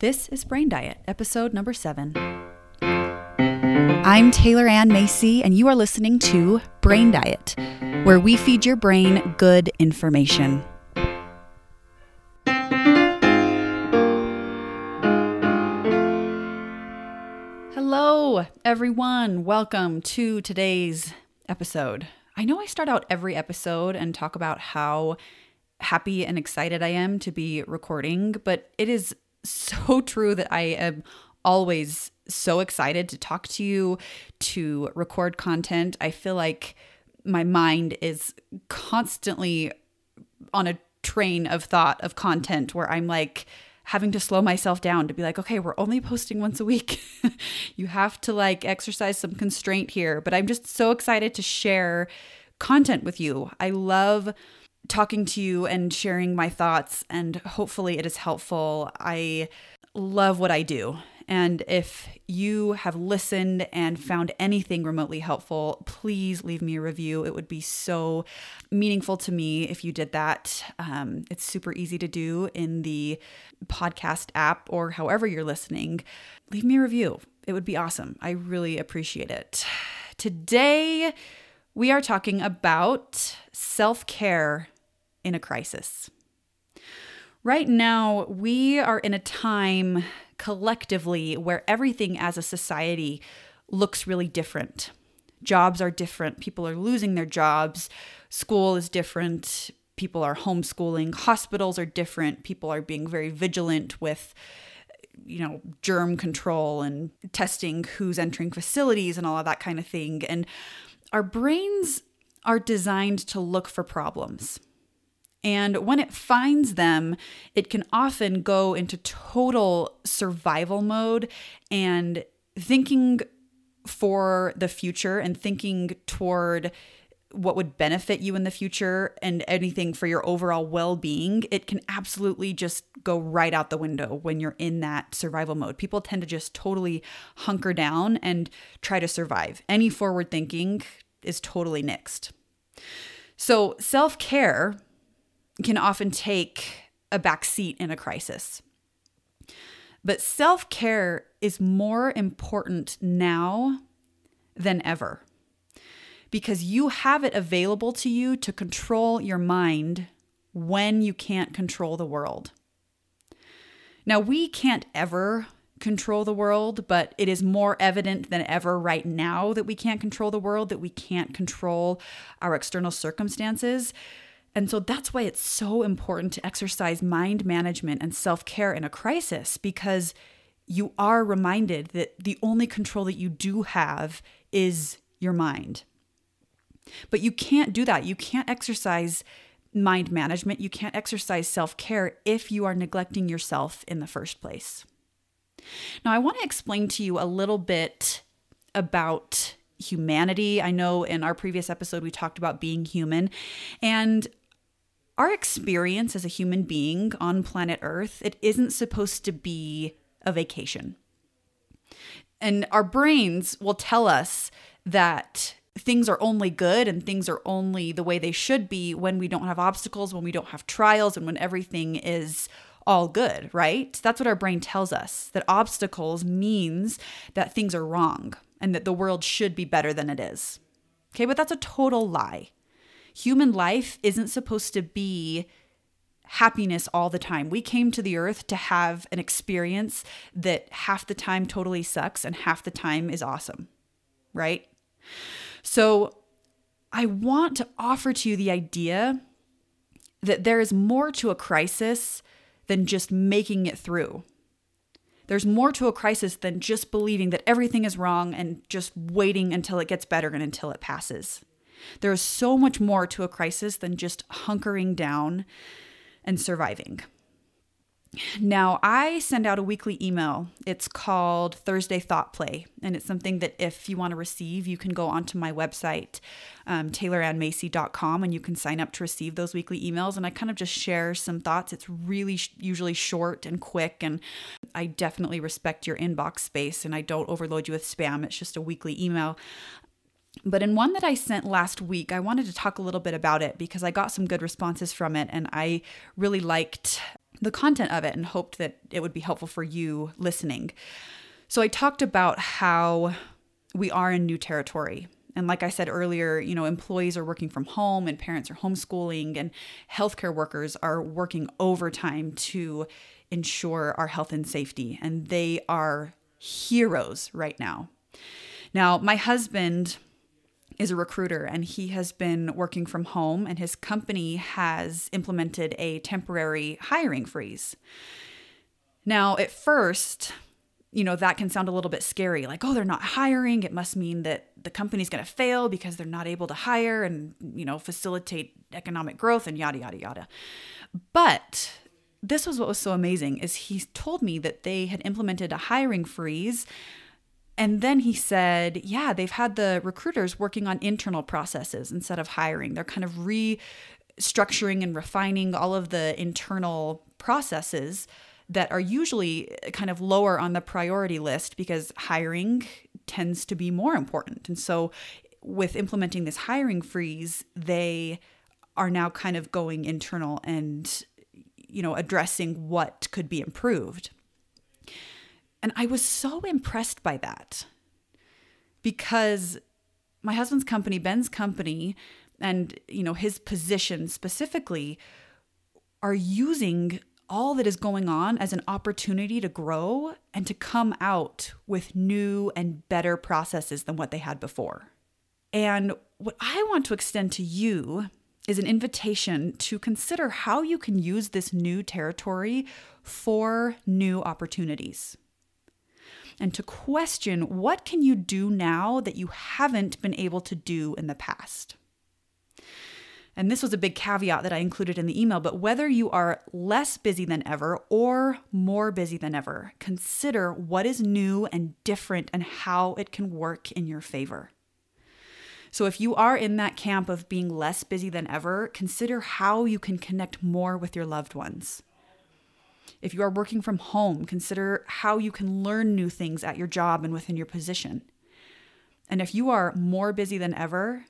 This is Brain Diet, episode number seven. I'm Taylor Ann Macy, and you are listening to Brain Diet, where we feed your brain good information. Hello, everyone. Welcome to today's episode. I know I start out every episode and talk about how happy and excited I am to be recording, but it is so true that I am always so excited to talk to you, to record content. I feel like my mind is constantly on a train of thought of content where I'm like having to slow myself down to be like, okay, we're only posting once a week. you have to like exercise some constraint here. But I'm just so excited to share content with you. I love talking to you and sharing my thoughts, and hopefully it is helpful. I love what I do. And if you have listened and found anything remotely helpful, please leave me a review. It would be so meaningful to me if you did that. Um, it's super easy to do in the podcast app or however you're listening. Leave me a review. It would be awesome. I really appreciate it. Today, we are talking about self care in a crisis. Right now, we are in a time collectively where everything as a society looks really different. Jobs are different, people are losing their jobs, school is different, people are homeschooling, hospitals are different, people are being very vigilant with you know, germ control and testing who's entering facilities and all of that kind of thing. And our brains are designed to look for problems. And when it finds them, it can often go into total survival mode and thinking for the future and thinking toward what would benefit you in the future and anything for your overall well being, it can absolutely just go right out the window when you're in that survival mode. People tend to just totally hunker down and try to survive. Any forward thinking is totally nixed. So, self care can often take a back seat in a crisis. But self care is more important now than ever because you have it available to you to control your mind when you can't control the world. Now, we can't ever control the world, but it is more evident than ever right now that we can't control the world, that we can't control our external circumstances. And so that's why it's so important to exercise mind management and self care in a crisis because you are reminded that the only control that you do have is your mind. But you can't do that. You can't exercise mind management. You can't exercise self care if you are neglecting yourself in the first place. Now, I want to explain to you a little bit about humanity. I know in our previous episode we talked about being human, and our experience as a human being on planet Earth, it isn't supposed to be a vacation. And our brains will tell us that things are only good and things are only the way they should be when we don't have obstacles, when we don't have trials, and when everything is all good, right? That's what our brain tells us that obstacles means that things are wrong and that the world should be better than it is. Okay, but that's a total lie human life isn't supposed to be happiness all the time. We came to the earth to have an experience that half the time totally sucks and half the time is awesome, right? So I want to offer to you the idea that there is more to a crisis than just making it through. There's more to a crisis than just believing that everything is wrong and just waiting until it gets better and until it passes. There is so much more to a crisis than just hunkering down and surviving. Now, I send out a weekly email. It's called Thursday Thought Play, and it's something that if you want to receive, you can go onto my website, um, taylorannmacy.com, and you can sign up to receive those weekly emails. And I kind of just share some thoughts. It's really sh- usually short and quick, and I definitely respect your inbox space, and I don't overload you with spam. It's just a weekly email. But in one that I sent last week, I wanted to talk a little bit about it because I got some good responses from it and I really liked the content of it and hoped that it would be helpful for you listening. So I talked about how we are in new territory. And like I said earlier, you know, employees are working from home and parents are homeschooling and healthcare workers are working overtime to ensure our health and safety. And they are heroes right now. Now, my husband is a recruiter and he has been working from home and his company has implemented a temporary hiring freeze. Now, at first, you know, that can sound a little bit scary like, oh, they're not hiring. It must mean that the company's going to fail because they're not able to hire and, you know, facilitate economic growth and yada, yada, yada. But this was what was so amazing is he told me that they had implemented a hiring freeze and then he said, yeah, they've had the recruiters working on internal processes instead of hiring. They're kind of restructuring and refining all of the internal processes that are usually kind of lower on the priority list because hiring tends to be more important. And so, with implementing this hiring freeze, they are now kind of going internal and you know addressing what could be improved. And I was so impressed by that because my husband's company, Ben's company, and you know his position specifically are using all that is going on as an opportunity to grow and to come out with new and better processes than what they had before. And what I want to extend to you is an invitation to consider how you can use this new territory for new opportunities and to question what can you do now that you haven't been able to do in the past. And this was a big caveat that I included in the email, but whether you are less busy than ever or more busy than ever, consider what is new and different and how it can work in your favor. So, if you are in that camp of being less busy than ever, consider how you can connect more with your loved ones. If you are working from home, consider how you can learn new things at your job and within your position. And if you are more busy than ever,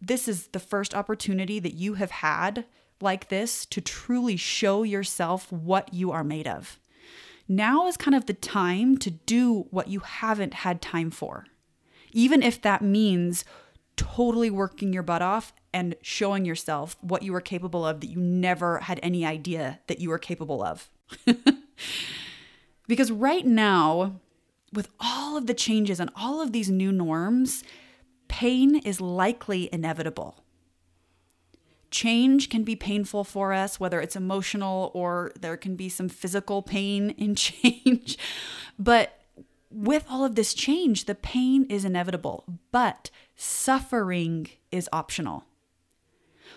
this is the first opportunity that you have had like this to truly show yourself what you are made of. Now is kind of the time to do what you haven't had time for, even if that means totally working your butt off and showing yourself what you are capable of that you never had any idea that you were capable of. because right now, with all of the changes and all of these new norms, pain is likely inevitable. Change can be painful for us, whether it's emotional or there can be some physical pain in change. But with all of this change, the pain is inevitable, but suffering is optional.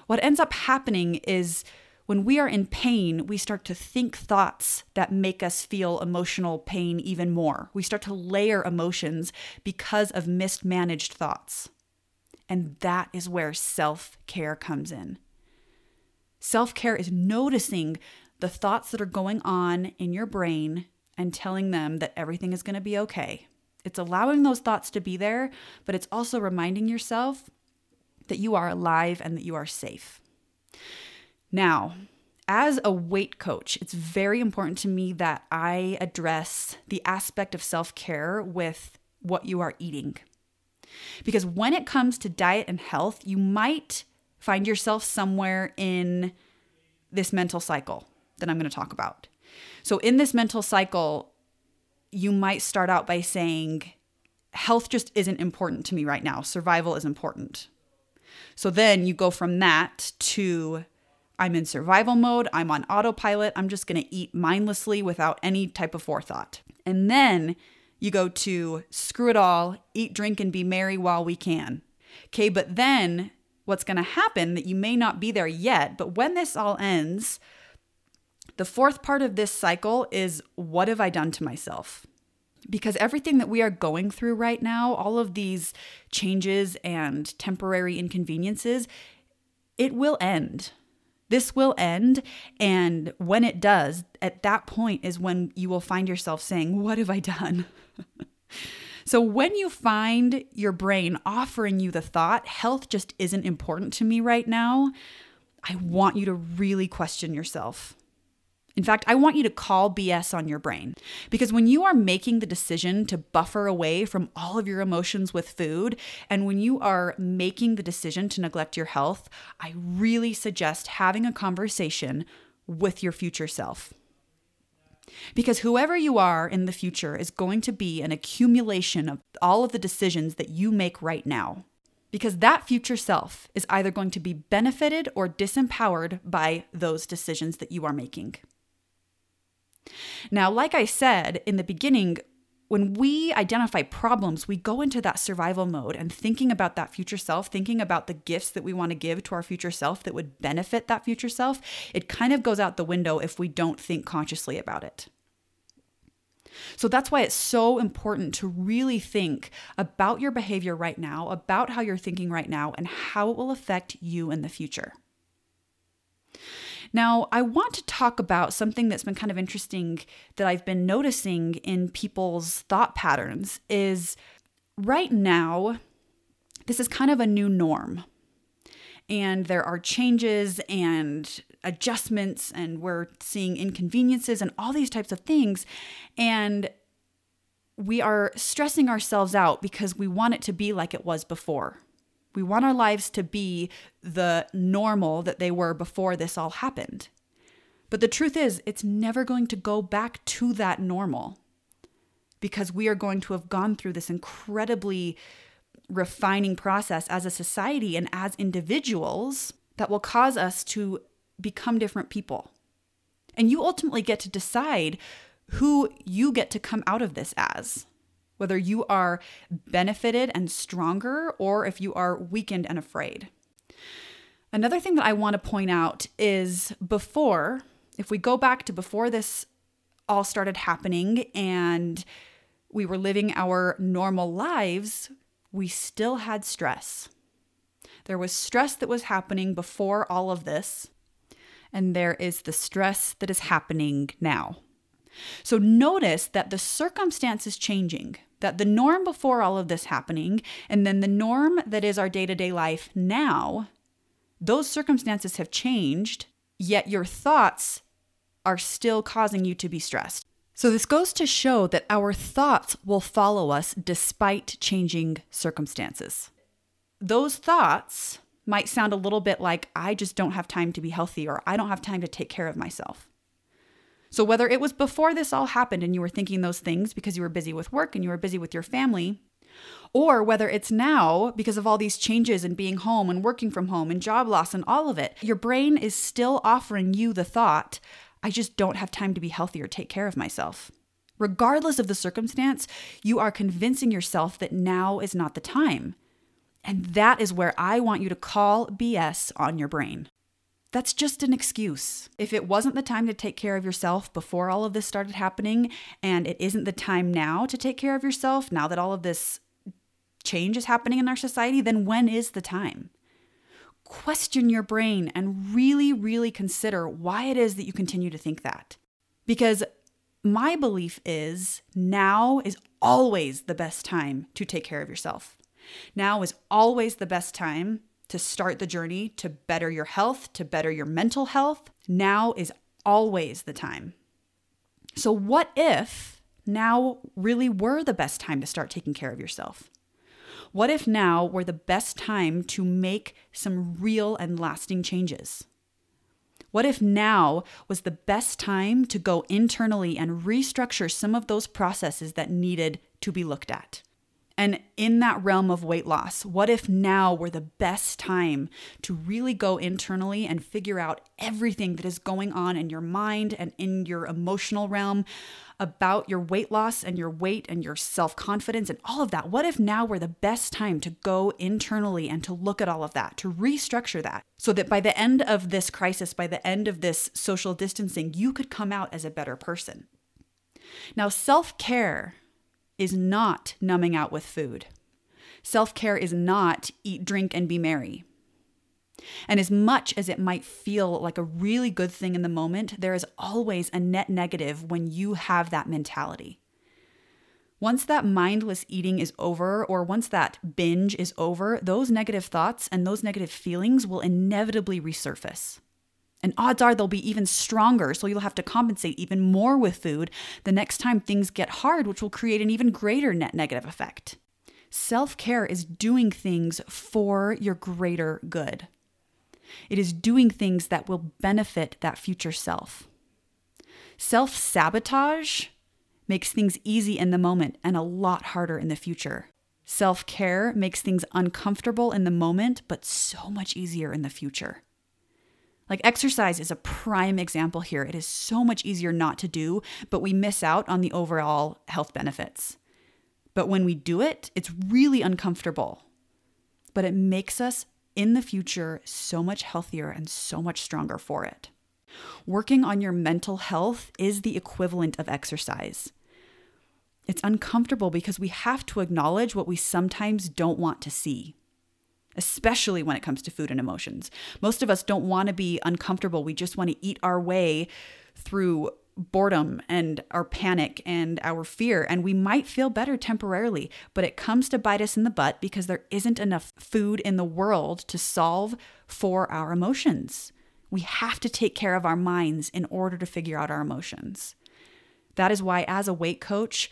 What ends up happening is when we are in pain, we start to think thoughts that make us feel emotional pain even more. We start to layer emotions because of mismanaged thoughts. And that is where self care comes in. Self care is noticing the thoughts that are going on in your brain and telling them that everything is going to be okay. It's allowing those thoughts to be there, but it's also reminding yourself that you are alive and that you are safe. Now, as a weight coach, it's very important to me that I address the aspect of self care with what you are eating. Because when it comes to diet and health, you might find yourself somewhere in this mental cycle that I'm going to talk about. So, in this mental cycle, you might start out by saying, Health just isn't important to me right now. Survival is important. So then you go from that to I'm in survival mode, I'm on autopilot, I'm just going to eat mindlessly without any type of forethought. And then you go to screw it all, eat, drink, and be merry while we can. Okay, but then what's going to happen that you may not be there yet, but when this all ends, the fourth part of this cycle is what have I done to myself? Because everything that we are going through right now, all of these changes and temporary inconveniences, it will end. This will end. And when it does, at that point is when you will find yourself saying, What have I done? so, when you find your brain offering you the thought, health just isn't important to me right now, I want you to really question yourself. In fact, I want you to call BS on your brain because when you are making the decision to buffer away from all of your emotions with food, and when you are making the decision to neglect your health, I really suggest having a conversation with your future self. Because whoever you are in the future is going to be an accumulation of all of the decisions that you make right now. Because that future self is either going to be benefited or disempowered by those decisions that you are making. Now, like I said in the beginning, when we identify problems, we go into that survival mode and thinking about that future self, thinking about the gifts that we want to give to our future self that would benefit that future self, it kind of goes out the window if we don't think consciously about it. So that's why it's so important to really think about your behavior right now, about how you're thinking right now, and how it will affect you in the future. Now, I want to talk about something that's been kind of interesting that I've been noticing in people's thought patterns is right now this is kind of a new norm. And there are changes and adjustments and we're seeing inconveniences and all these types of things and we are stressing ourselves out because we want it to be like it was before. We want our lives to be the normal that they were before this all happened. But the truth is, it's never going to go back to that normal because we are going to have gone through this incredibly refining process as a society and as individuals that will cause us to become different people. And you ultimately get to decide who you get to come out of this as whether you are benefited and stronger or if you are weakened and afraid. Another thing that I want to point out is before, if we go back to before this all started happening and we were living our normal lives, we still had stress. There was stress that was happening before all of this, and there is the stress that is happening now. So notice that the circumstance is changing, that the norm before all of this happening, and then the norm that is our day to day life now, those circumstances have changed, yet your thoughts are still causing you to be stressed. So, this goes to show that our thoughts will follow us despite changing circumstances. Those thoughts might sound a little bit like, I just don't have time to be healthy, or I don't have time to take care of myself. So, whether it was before this all happened and you were thinking those things because you were busy with work and you were busy with your family, or whether it's now because of all these changes and being home and working from home and job loss and all of it, your brain is still offering you the thought, I just don't have time to be healthy or take care of myself. Regardless of the circumstance, you are convincing yourself that now is not the time. And that is where I want you to call BS on your brain. That's just an excuse. If it wasn't the time to take care of yourself before all of this started happening, and it isn't the time now to take care of yourself, now that all of this change is happening in our society, then when is the time? Question your brain and really, really consider why it is that you continue to think that. Because my belief is now is always the best time to take care of yourself. Now is always the best time to start the journey to better your health, to better your mental health, now is always the time. So, what if now really were the best time to start taking care of yourself? What if now were the best time to make some real and lasting changes? What if now was the best time to go internally and restructure some of those processes that needed to be looked at? And in that realm of weight loss, what if now were the best time to really go internally and figure out everything that is going on in your mind and in your emotional realm about your weight loss and your weight and your self confidence and all of that? What if now were the best time to go internally and to look at all of that, to restructure that, so that by the end of this crisis, by the end of this social distancing, you could come out as a better person? Now, self care is not numbing out with food. Self care is not eat, drink, and be merry. And as much as it might feel like a really good thing in the moment, there is always a net negative when you have that mentality. Once that mindless eating is over, or once that binge is over, those negative thoughts and those negative feelings will inevitably resurface. And odds are they'll be even stronger, so you'll have to compensate even more with food the next time things get hard, which will create an even greater net negative effect. Self care is doing things for your greater good. It is doing things that will benefit that future self. Self sabotage makes things easy in the moment and a lot harder in the future. Self care makes things uncomfortable in the moment, but so much easier in the future. Like exercise is a prime example here. It is so much easier not to do, but we miss out on the overall health benefits. But when we do it, it's really uncomfortable. But it makes us in the future so much healthier and so much stronger for it. Working on your mental health is the equivalent of exercise. It's uncomfortable because we have to acknowledge what we sometimes don't want to see especially when it comes to food and emotions. Most of us don't want to be uncomfortable. We just want to eat our way through boredom and our panic and our fear. And we might feel better temporarily, but it comes to bite us in the butt because there isn't enough food in the world to solve for our emotions. We have to take care of our minds in order to figure out our emotions. That is why, as a weight coach,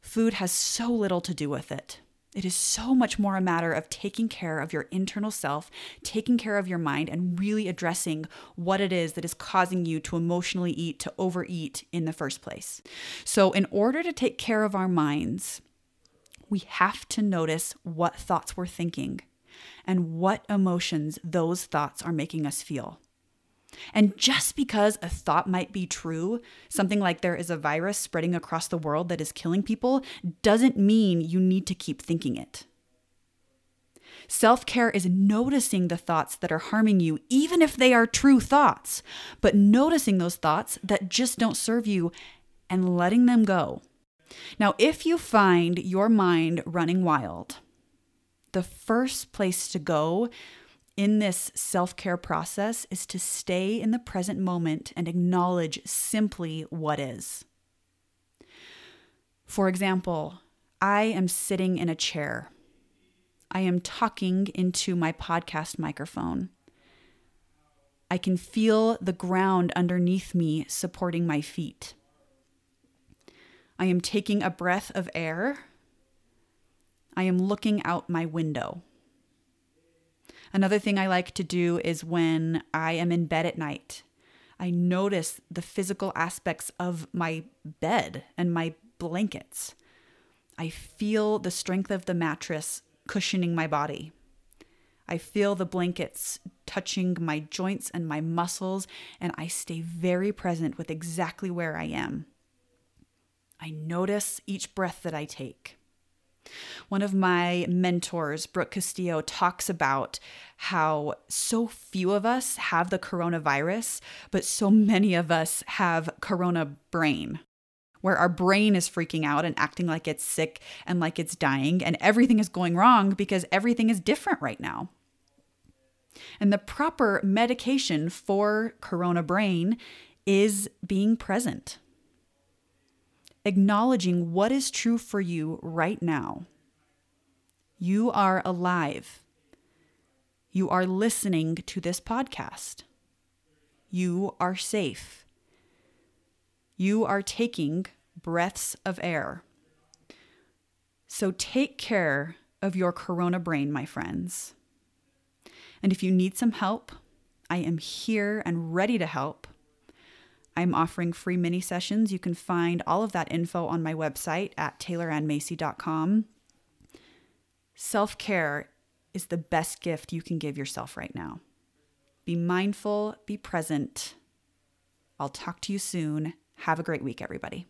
food has so little to do with it. It is so much more a matter of taking care of your internal self, taking care of your mind, and really addressing what it is that is causing you to emotionally eat, to overeat in the first place. So, in order to take care of our minds, we have to notice what thoughts we're thinking and what emotions those thoughts are making us feel. And just because a thought might be true, something like there is a virus spreading across the world that is killing people, doesn't mean you need to keep thinking it. Self care is noticing the thoughts that are harming you, even if they are true thoughts, but noticing those thoughts that just don't serve you and letting them go. Now, if you find your mind running wild, the first place to go in this self care process is to stay in the present moment and acknowledge simply what is. For example, I am sitting in a chair. I am talking into my podcast microphone. I can feel the ground underneath me supporting my feet. I am taking a breath of air. I am looking out my window. Another thing I like to do is when I am in bed at night, I notice the physical aspects of my bed and my blankets. I feel the strength of the mattress cushioning my body. I feel the blankets touching my joints and my muscles, and I stay very present with exactly where I am. I notice each breath that I take. One of my mentors, Brooke Castillo, talks about how so few of us have the coronavirus, but so many of us have corona brain, where our brain is freaking out and acting like it's sick and like it's dying, and everything is going wrong because everything is different right now. And the proper medication for corona brain is being present acknowledging what is true for you right now. You are alive. You are listening to this podcast. You are safe. You are taking breaths of air. So take care of your corona brain, my friends. And if you need some help, I am here and ready to help. I'm offering free mini sessions. You can find all of that info on my website at taylorannmacy.com. Self care is the best gift you can give yourself right now. Be mindful, be present. I'll talk to you soon. Have a great week, everybody.